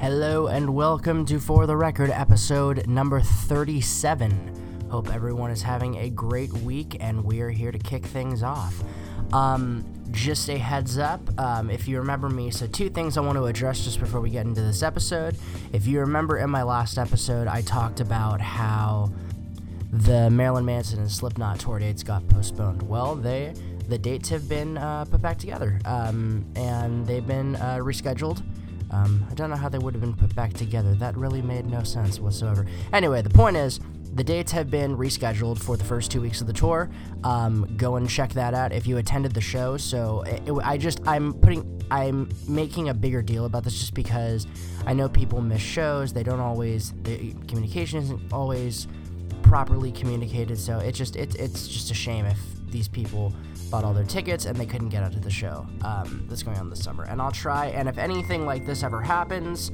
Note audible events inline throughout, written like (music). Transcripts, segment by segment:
Hello and welcome to For the Record episode number 37. Hope everyone is having a great week and we are here to kick things off. Um, just a heads up, um, if you remember me, so two things I want to address just before we get into this episode. If you remember in my last episode, I talked about how the Marilyn Manson and Slipknot tour dates got postponed. Well, they the dates have been uh, put back together, um, and they've been uh, rescheduled. Um, I don't know how they would have been put back together. That really made no sense whatsoever. Anyway, the point is, the dates have been rescheduled for the first two weeks of the tour. Um, go and check that out if you attended the show. So it, it, I just I'm putting I'm making a bigger deal about this just because I know people miss shows. They don't always the communication isn't always properly communicated. So it's just it's it's just a shame if these people bought all their tickets and they couldn't get out to the show um, that's going on this summer. And I'll try. And if anything like this ever happens,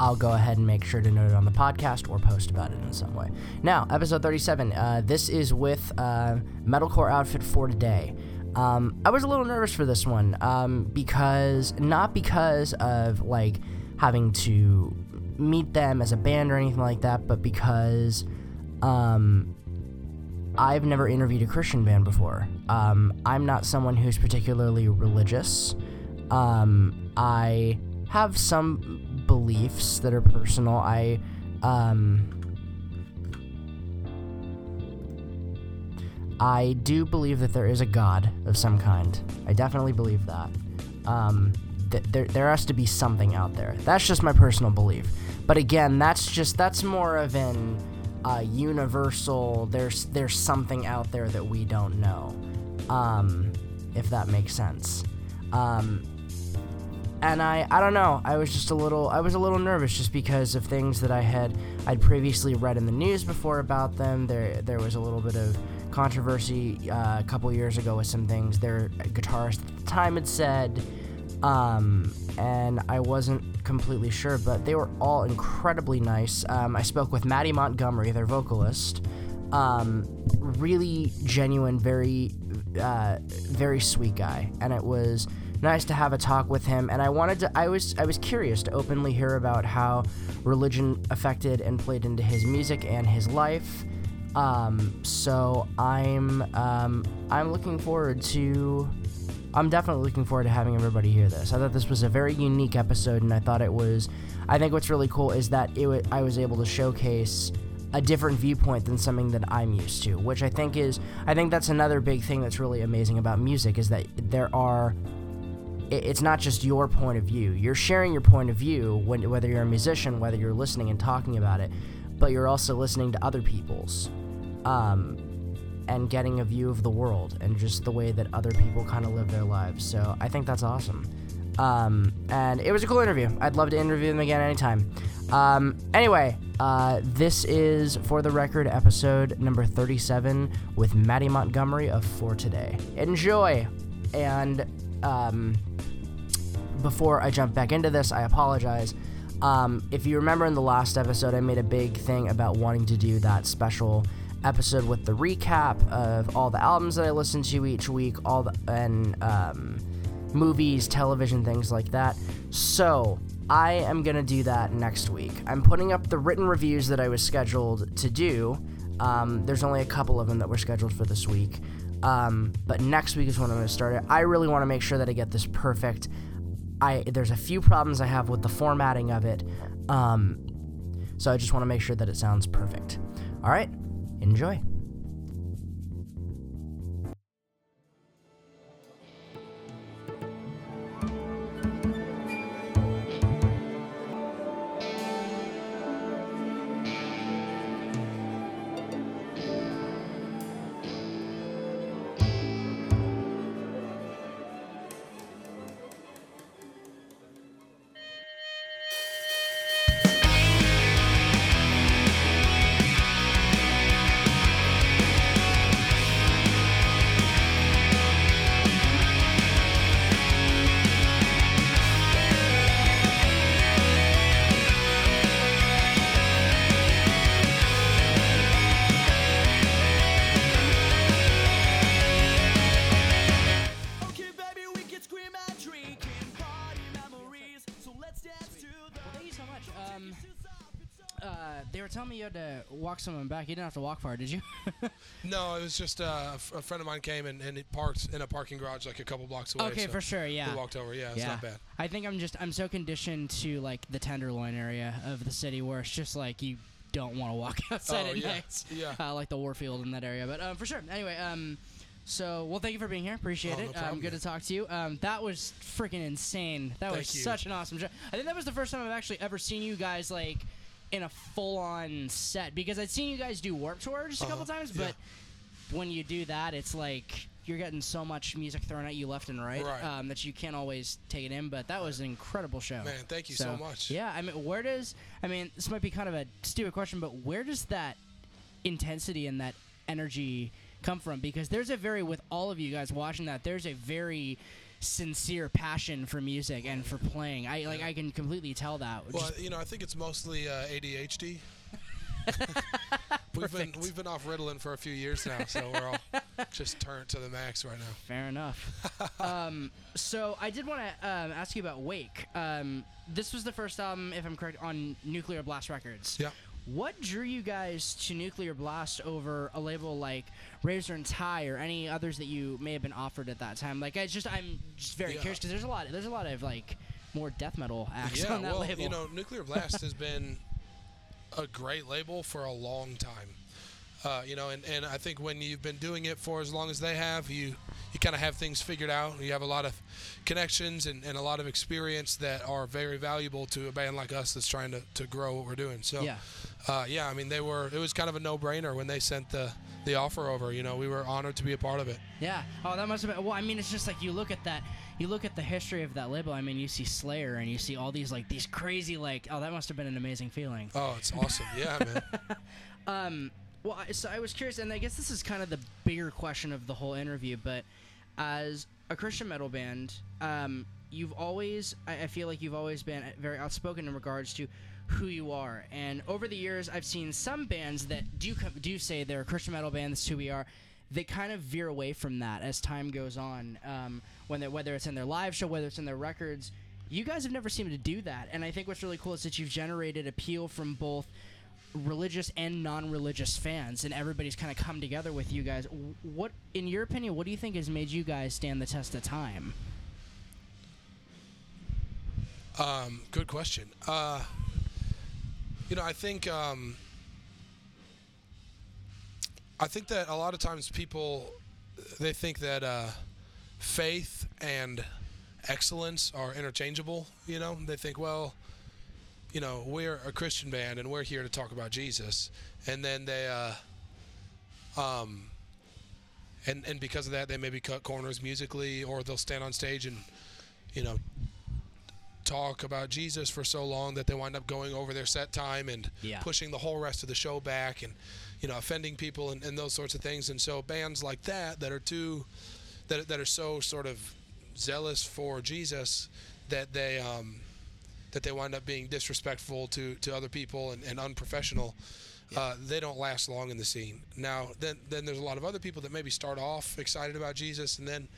I'll go ahead and make sure to note it on the podcast or post about it in some way. Now, episode 37. Uh, this is with uh, Metalcore Outfit for Today. Um, I was a little nervous for this one um, because, not because of like having to meet them as a band or anything like that, but because um, I've never interviewed a Christian band before. Um, I'm not someone who's particularly religious. Um, I have some beliefs that are personal. I um I do believe that there is a God of some kind. I definitely believe that. Um, th- there, there has to be something out there. That's just my personal belief. But again, that's just that's more of an uh, universal. There's there's something out there that we don't know. Um, if that makes sense. Um, and I I don't know. I was just a little I was a little nervous just because of things that I had I'd previously read in the news before about them. There there was a little bit of controversy uh, a couple years ago with some things their guitarist at the time had said, um, and I wasn't completely sure, but they were all incredibly nice. Um, I spoke with Mattie Montgomery, their vocalist. Um, really genuine, very, uh, very sweet guy, and it was nice to have a talk with him and I wanted to I was I was curious to openly hear about how religion affected and played into his music and his life. Um, so I'm um, I'm looking forward to I'm definitely looking forward to having everybody hear this. I thought this was a very unique episode and I thought it was I think what's really cool is that it w- I was able to showcase a different viewpoint than something that I'm used to, which I think is I think that's another big thing that's really amazing about music is that there are it's not just your point of view. You're sharing your point of view when, whether you're a musician, whether you're listening and talking about it, but you're also listening to other people's um, and getting a view of the world and just the way that other people kind of live their lives. So I think that's awesome. Um, and it was a cool interview. I'd love to interview them again anytime. Um, anyway, uh, this is for the record episode number 37 with Mattie Montgomery of For Today. Enjoy! And um, before I jump back into this, I apologize. Um, if you remember in the last episode, I made a big thing about wanting to do that special episode with the recap of all the albums that I listen to each week, all the and um, movies, television, things like that. So I am gonna do that next week. I'm putting up the written reviews that I was scheduled to do. Um, there's only a couple of them that were scheduled for this week. Um, but next week is when I'm to start it. I really want to make sure that I get this perfect. I there's a few problems I have with the formatting of it, um, so I just want to make sure that it sounds perfect. All right, enjoy. Walk someone back. You didn't have to walk far, did you? (laughs) No, it was just uh, a f- a friend of mine came and, and it parked in a parking garage like a couple blocks away. okay, so for sure. Yeah. We walked over. Yeah, it's yeah. not bad. I think I'm just I'm so conditioned to like the Tenderloin area of the city where it's just like you don't want to walk (laughs) outside Oh, at yeah. night. Yeah. Uh, like the Warfield in that area, but um, for sure. Anyway, um, so well, thank you for being here. Appreciate Oh, no it. problem, um, good man. to talk to you. Um, that was freaking insane. That was you. such an awesome show. I think that was the first time I've actually ever seen you guys like in a full-on set because I'd seen you guys do Warped Tour just a couple Uh-huh, times, but when you do that, it's like you're getting so much music thrown at you left and right, Right. Um, that you can't always take it in. But that was an incredible show. Man, thank you so much. Yeah, I mean, where does I mean this might be kind of a stupid question, but where does that intensity and that energy come from? Because there's a very with all of you guys watching that, there's a very sincere passion for music and for playing. I like I can completely tell that. Well, Just- you know, I think it's mostly uh, ADHD. (laughs) we've been we've been off Ritalin for a few years now, so we're all (laughs) just turned to the max right now. Fair enough. (laughs) um, so I did want to um, ask you about Wake. Um, this was the first album, if I'm correct, on Nuclear Blast Records. Yeah. What drew you guys to Nuclear Blast over a label like Razor and Tie or any others that you may have been offered at that time? Like, I just I'm just very Yeah. curious because there's a lot there's a lot of like more death metal acts Yeah, on that well, label. you know, Nuclear Blast has been a great label for a long time. Uh, you know, and, and I think when you've been doing it for as long as they have, you you kind of have things figured out. You have a lot of connections and, and a lot of experience that are very valuable to a band like us that's trying to, to grow what we're doing. So, Yeah. uh, yeah, I mean, they were. It was kind of a no-brainer when they sent the the offer over. You know, we were honored to be a part of it. Yeah. Oh, that must have been. Well, I mean, it's just like you look at that. You look at the history of that label. I mean, you see Slayer and you see all these like these crazy like. Oh, that must have been an amazing feeling. Oh, it's awesome. Yeah, man. (laughs) Um, well, so I was curious, and I guess this is kind of the bigger question of the whole interview. But as a Christian metal band, um, you've always, I, feel like you've always been very outspoken in regards to who you are. And over the years, I've seen some bands that do do say they're a Christian metal band. That's who we are. They kind of veer away from that as time goes on. Um, when whether it's in their live show, whether it's in their records, you guys have never seemed to do that. And I think what's really cool is that you've generated appeal from both religious and non-religious fans and everybody's kind of come together with you guys what in your opinion what do you think has made you guys stand the test of time Um, good question. Uh, you know, I think um, I think that a lot of times people they think that uh, faith and excellence are interchangeable. You know, they think, well, you know, we're a Christian band and we're here to talk about Jesus, and then they, uh, um, and and because of that, they maybe cut corners musically, or they'll stand on stage and, you know, talk about Jesus for so long that they wind up going over their set time and Yeah. pushing the whole rest of the show back and you know offending people and, and those sorts of things and so bands like that that are too that, that are so sort of zealous for Jesus that they um, that they wind up being disrespectful to, to other people and, and unprofessional uh, they don't last long in the scene now then then there's a lot of other people that maybe start off excited about Jesus and then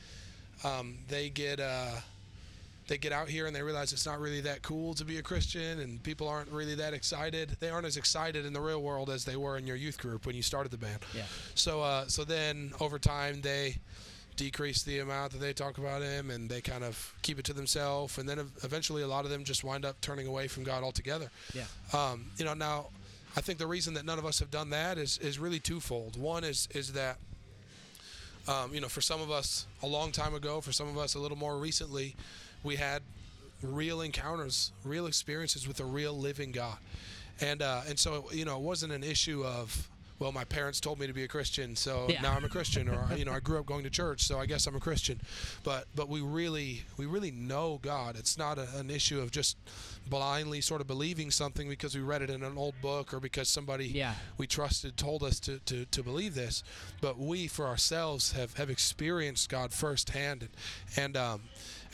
um, they get uh, they get out here and they realize it's not really that cool to be a Christian and people aren't really that excited. They aren't as excited in the real world as they were in your youth group when you started the band. Yeah. So uh, so then over time they decrease the amount that they talk about him and they kind of keep it to themselves and then eventually a lot of them just wind up turning away from God altogether. yeah Um, you know, now I think the reason that none of us have done that is is really twofold. One is is that um, you know, for some of us a long time ago, for some of us a little more recently, we had real encounters, real experiences with a real living God, and uh, and so you know, it wasn't an issue of well, my parents told me to be a Christian, so Yeah. now I'm a Christian, or (laughs) you know, I grew up going to church, so I guess I'm a Christian. But but we really we really know God. It's not a, an issue of just blindly sort of believing something because we read it in an old book or because somebody Yeah. we trusted told us to, to, to believe this. But we for ourselves have, have experienced God firsthand and and um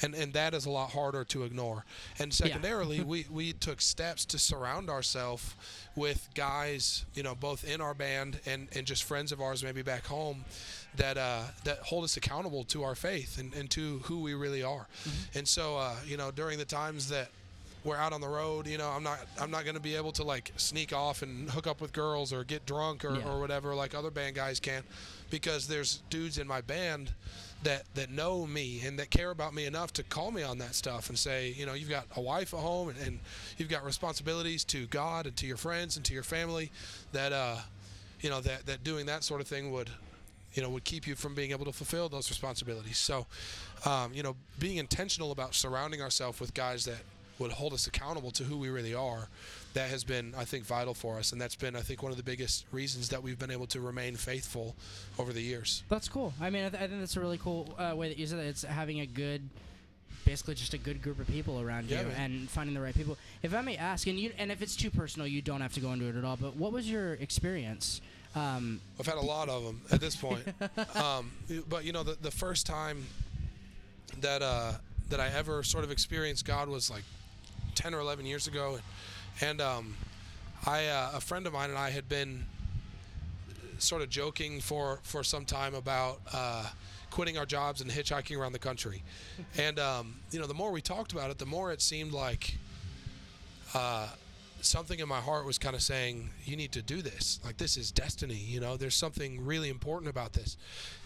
and, and that is a lot harder to ignore. And secondarily, (laughs) we, we took steps to surround ourselves with guys, you know, both in our band and, and just friends of ours maybe back home that uh, that hold us accountable to our faith and, and to who we really are. And so, uh, you know, during the times that we're out on the road. You know, I'm not I'm not going to be able to like sneak off and hook up with girls or get drunk or, Yeah. or whatever like other band guys can, because there's dudes in my band that that know me and that care about me enough to call me on that stuff and say, you know, you've got a wife at home and, and you've got responsibilities to God and to your friends and to your family that uh, you know that that doing that sort of thing would you know would keep you from being able to fulfill those responsibilities so um, you know being intentional about surrounding ourselves with guys that would hold us accountable to who we really are that has been i think vital for us and that's been i think one of the biggest reasons that we've been able to remain faithful over the years That's cool. I mean, I, th- I think that's a really cool uh, way that you said that. It's having a good, basically just a good group of people around Yeah, you man. and finding the right people. If I may ask, and you, and if it's too personal, you don't have to go into it at all. But what was your experience? Um, I've had a lot of them at this point. (laughs) um, but you know, the, the first time that uh, that I ever sort of experienced God was like ten or eleven years ago, and, um, I uh, a friend of mine and I had been sort of joking for for some time about. Uh, quitting our jobs and hitchhiking around the country and um, you know the more we talked about it the more it seemed like uh, something in my heart was kind of saying you need to do this. Like this is destiny you know? There's something really important about this.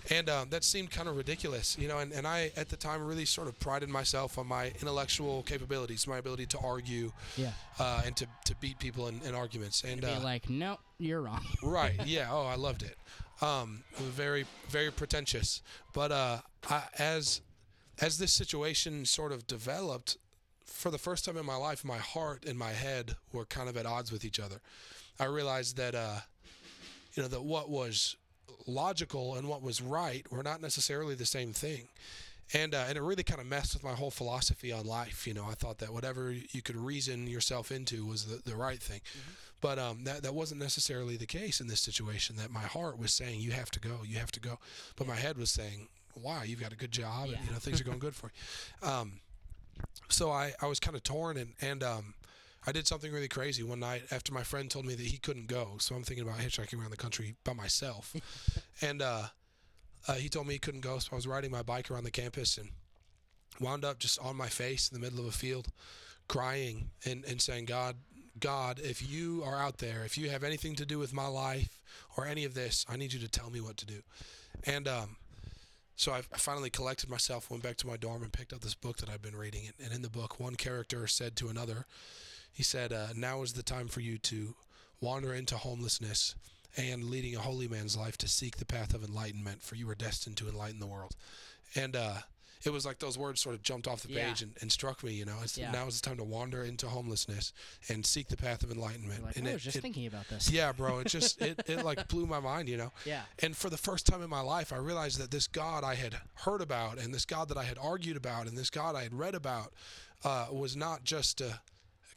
And um, that seemed kind of ridiculous you know? And, and i at the time really sort of prided myself on my intellectual capabilities my ability to argue yeah. uh, and to, to beat people in, in arguments. And Be uh, like, no, you're wrong. (laughs) right yeah. Oh i loved it. Um very very pretentious. But uh I, as as this situation sort of developed for the first time in my life my heart and my head were kind of at odds with each other i realized that uh you know that what was logical and what was right were not necessarily the same thing and uh, and it really kind of messed with my whole philosophy on life. You know, I thought that whatever you could reason yourself into was the, the right thing, but um, that that wasn't necessarily the case in this situation. That my heart was saying you have to go, you have to go, but my head was saying, why? You've got a good job, and you know things are going (laughs) good for you. Um, so I I was kind of torn, and and um, I did something really crazy one night after my friend told me that he couldn't go. So I'm thinking about hitchhiking around the country by myself, (laughs) and uh, uh, he told me he couldn't go. So I was riding my bike around the campus and wound up just on my face in the middle of a field, crying and, and saying, God, God, if you are out there, if you have anything to do with my life or any of this, I need you to tell me what to do. And um, so I, finally collected myself, went back to my dorm, and picked up this book that I've been reading. And, and in the book, one character said to another, he said, uh, Now is the time for you to wander into homelessness and leading a holy man's life to seek the path of enlightenment, for you are destined to enlighten the world. And uh, it was like those words sort of jumped off the Yeah. page and, and struck me, you know. It's, Yeah. Now is the time to wander into homelessness and seek the path of enlightenment. Like, and I it- was just it- thinking about this. yeah, bro, it just (laughs) it, it like blew my mind, you know. Yeah. And for the first time in my life, I realized that this God I had heard about, and this God that I had argued about, and this God I had read about, uh, was not just a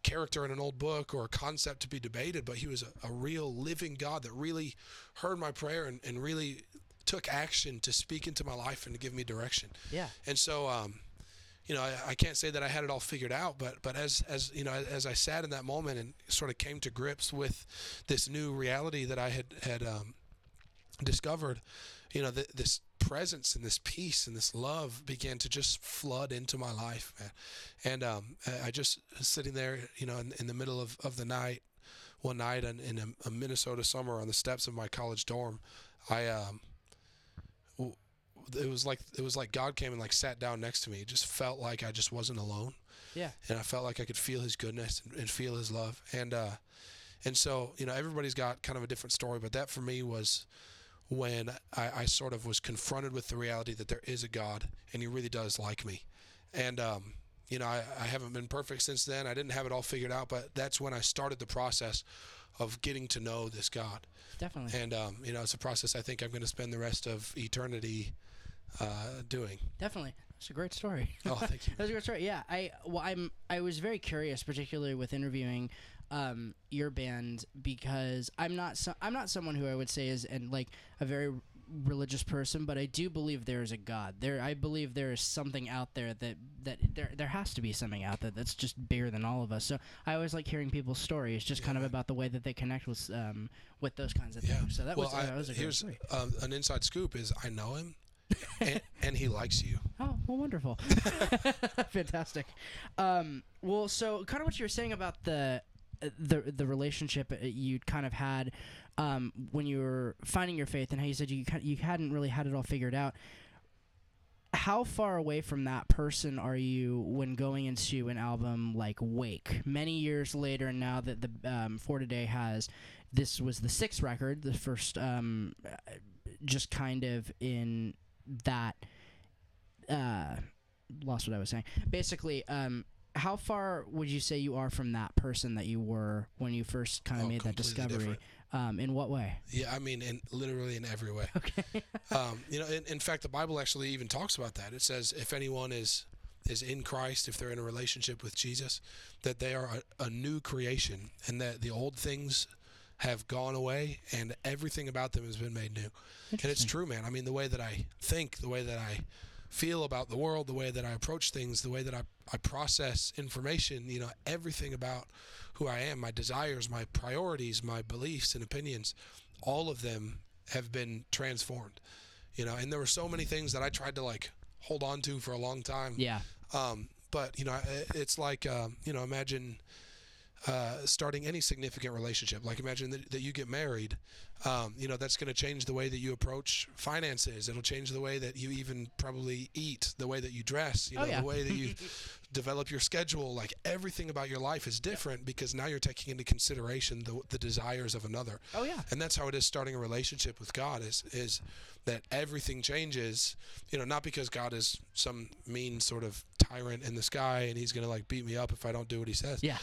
character in an old book or a concept to be debated, but he was a, a real living God that really heard my prayer and, and really took action to speak into my life and to give me direction. Yeah. And so, um, you know, I, I can't say that I had it all figured out, but but as as you know, as I sat in that moment and sort of came to grips with this new reality that I had had um, discovered, you know, th- this presence and this peace and this love began to just flood into my life, man. And um, I- just sitting there, you know, in, in the middle of, of the night, one night in, in a, a Minnesota summer on the steps of my college dorm, I um, it was like it was like God came and like sat down next to me. It just felt like I just wasn't alone Yeah. and I felt like I could feel his goodness and, and feel his love. And uh, and so you know everybody's got kind of a different story, but that for me was when I, I sort of was confronted with the reality that there is a God and He really does like me. And um, you know I, I haven't been perfect since then. I didn't have it all figured out, but that's when I started the process of getting to know this God. Definitely. And um, you know it's a process I think I'm going to spend the rest of eternity uh, doing. Definitely. It's a great story. Oh, thank (laughs) you. That's a great story. Yeah, I well, I'm I was very curious, particularly with interviewing um, your band, because I'm not so, I'm not someone who I would say is and like a very religious person, but I do believe there is a God. There, I believe there is something out there that that there there has to be something out there that's just bigger than all of us. So I always like hearing people's stories, just kind of about the way that they connect with um with those kinds of Yeah. things. So that well, was I, that was a great here's story. um, an inside scoop: is I know him, and, and he likes you. Oh, well, wonderful. (laughs) Fantastic. Um, well, so kind of what you were saying about the the the relationship you'd kind of had um, when you were finding your faith, and how you said you you hadn't really had it all figured out. How far away from that person are you when going into an album like Wake? Many years later, now that the um, For Today has this was the sixth record, the first, um, just kind of in that uh, lost what I was saying. Basically, um, how far would you say you are from that person that you were when you first kind of Oh, made that discovery? Um, in what way? Yeah, I mean, in literally in every way. (laughs) Okay. Um, you know, in, in fact, the Bible actually even talks about that. It says, if anyone is is in Christ, if they're in a relationship with Jesus, that they are a, a new creation, and that the old things have gone away, and everything about them has been made new. And it's true, man. I mean, the way that I think, the way that I feel about the world, the way that I approach things, the way that I, I process information, you know, everything about who I am, my desires, my priorities, my beliefs and opinions, all of them have been transformed. You know, and there were so many things that I tried to like hold on to for a long time. Yeah. Um, but you know, it's like um, you know, imagine uh, starting any significant relationship. Like imagine that, that you get married. Um, you know, that's going to change the way that you approach finances. It'll change the way that you even probably eat, the way that you dress. You know, Oh, yeah. the way that you (laughs) develop your schedule. Like everything about your life is different because now you're taking into consideration the, the desires of another. Oh yeah. And that's how it is starting a relationship with God is is that everything changes, you know, not because God is some mean sort of tyrant in the sky and he's going to like beat me up if I don't do what he says. Yeah.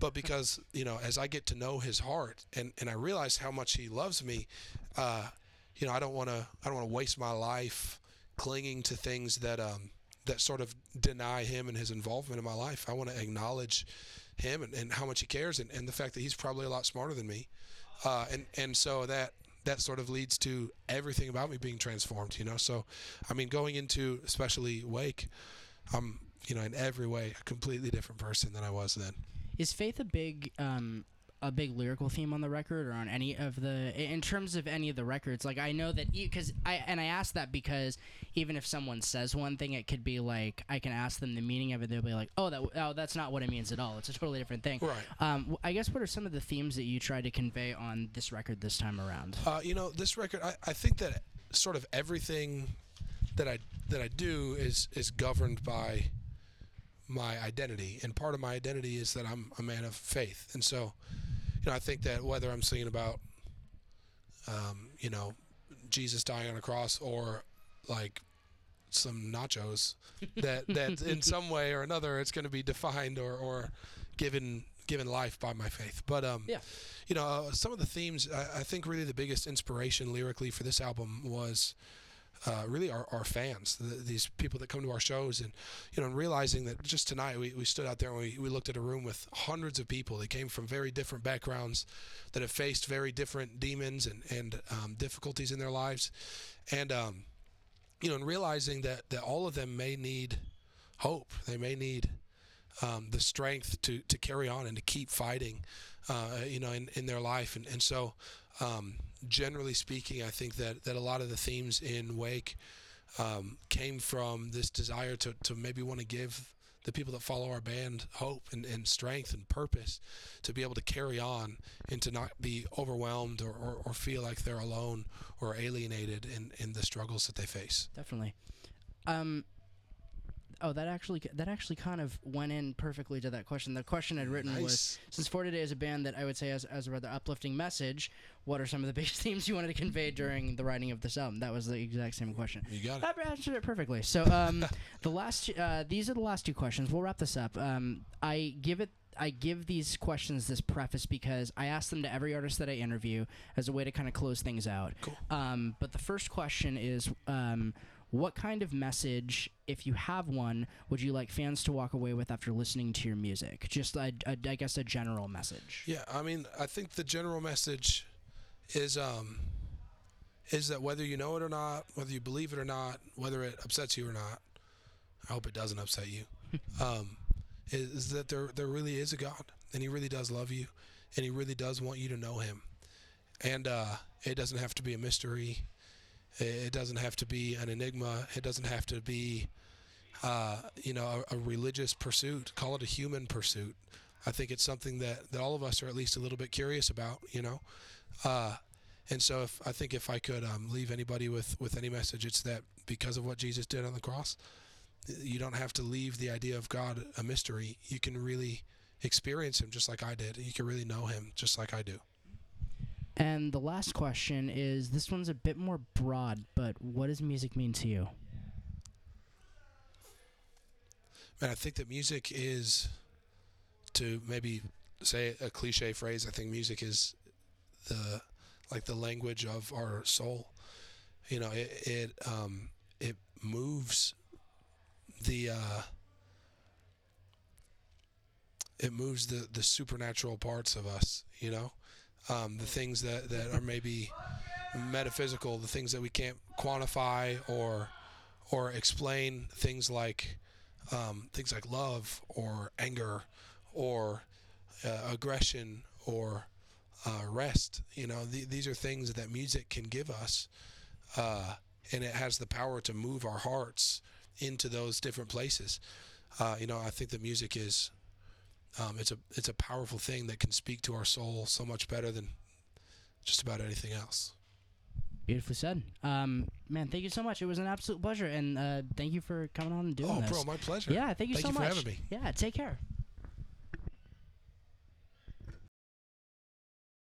But because, you know, as I get to know his heart and and I realize how much he loves me, uh, you know, I don't want to I don't want to waste my life clinging to things that um that sort of deny him and his involvement in my life. I want to acknowledge him and, and how much he cares and, and the fact that he's probably a lot smarter than me. Uh, and, and so that that sort of leads to everything about me being transformed, you know. So, I mean, going into especially Wake, I'm, you know, in every way a completely different person than I was then. Is faith a big um a big lyrical theme on the record or on any of the in terms of any of the records like i know that because i and i ask that because even if someone says one thing it could be like i can ask them the meaning of it they'll be like oh that oh that's not what it means at all. It's a totally different thing. Right. um i guess what are some of the themes that you tried to convey on this record this time around? Uh, you know, this record, I, I think that sort of everything that I that I do is is governed by my identity, and part of my identity is that I'm a man of faith, and so, you know, I think that whether I'm singing about, um, you know, Jesus dying on a cross or like some nachos, that that in (laughs) some way or another it's going to be defined or or given given life by my faith. But um, Yeah. you know, uh, some of the themes, I, I think really the biggest inspiration lyrically for this album was uh, really our, our fans, the, these people that come to our shows. And, you know, and realizing that just tonight we, we stood out there and we, we looked at a room with hundreds of people. They came from very different backgrounds that have faced very different demons and, and um, difficulties in their lives. And, um, you know, and realizing that, that all of them may need hope. They may need um, the strength to, to carry on and to keep fighting, uh, you know, in, in their life. And, and so, um, generally speaking, I think that, that a lot of the themes in Wake um, came from this desire to, to maybe want to give the people that follow our band hope and, and strength and purpose to be able to carry on and to not be overwhelmed or, or, or feel like they're alone or alienated in, in the struggles that they face. definitely um oh that actually that actually kind of went in perfectly to that question the question i'd written was since For Today is a band that I would say has, has a rather uplifting message, what are some of the (laughs) biggest themes you wanted to convey during the writing of this album? That was the exact same question. You got it. That answered it perfectly. So, um, (laughs) the last uh, these are the last two questions. We'll wrap this up. Um, I give it. I give these questions this preface because I ask them to every artist that I interview as a way to kind of close things out. Cool. Um, but the first question is, um, what kind of message, if you have one, would you like fans to walk away with after listening to your music? Just, a, a, I guess, a general message. Yeah, I mean, I think the general message is um is that whether you know it or not, whether you believe it or not, whether it upsets you or not, I hope it doesn't upset you. (laughs) um, is, is that there there really is a God, and He really does love you, and He really does want you to know Him, and uh, it doesn't have to be a mystery. It, doesn't have to be an enigma. It doesn't have to be, uh, you know, a, a religious pursuit. Call it a human pursuit. I think it's something that, that all of us are at least a little bit curious about, you know. Uh, and so if I think if I could um, leave anybody with, with any message, it's that because of what Jesus did on the cross, you don't have to leave the idea of God a mystery. You can really experience him just like I did. You can really know him just like I do. And the last question is this one's a bit more broad, but what does music mean to you? Man, I think that music is, to maybe say a cliche phrase, I think music is the like the language of our soul. You know, it it um, it moves the uh, it moves the the supernatural parts of us. You know, um, the things that that are maybe metaphysical, the things that we can't quantify or or explain. Things like um, things like love or anger or uh, aggression or uh, rest. You know, th- these are things that music can give us, uh, and it has the power to move our hearts into those different places. Uh, you know, I think that music is um, it's a it's a powerful thing that can speak to our soul so much better than just about anything else. Beautifully said. Um, man, thank you so much. It was an absolute pleasure, and uh, thank you for coming on and doing Oh, this. Oh, bro, my pleasure. Yeah, thank you Thank so you for much. having me. Yeah, take care.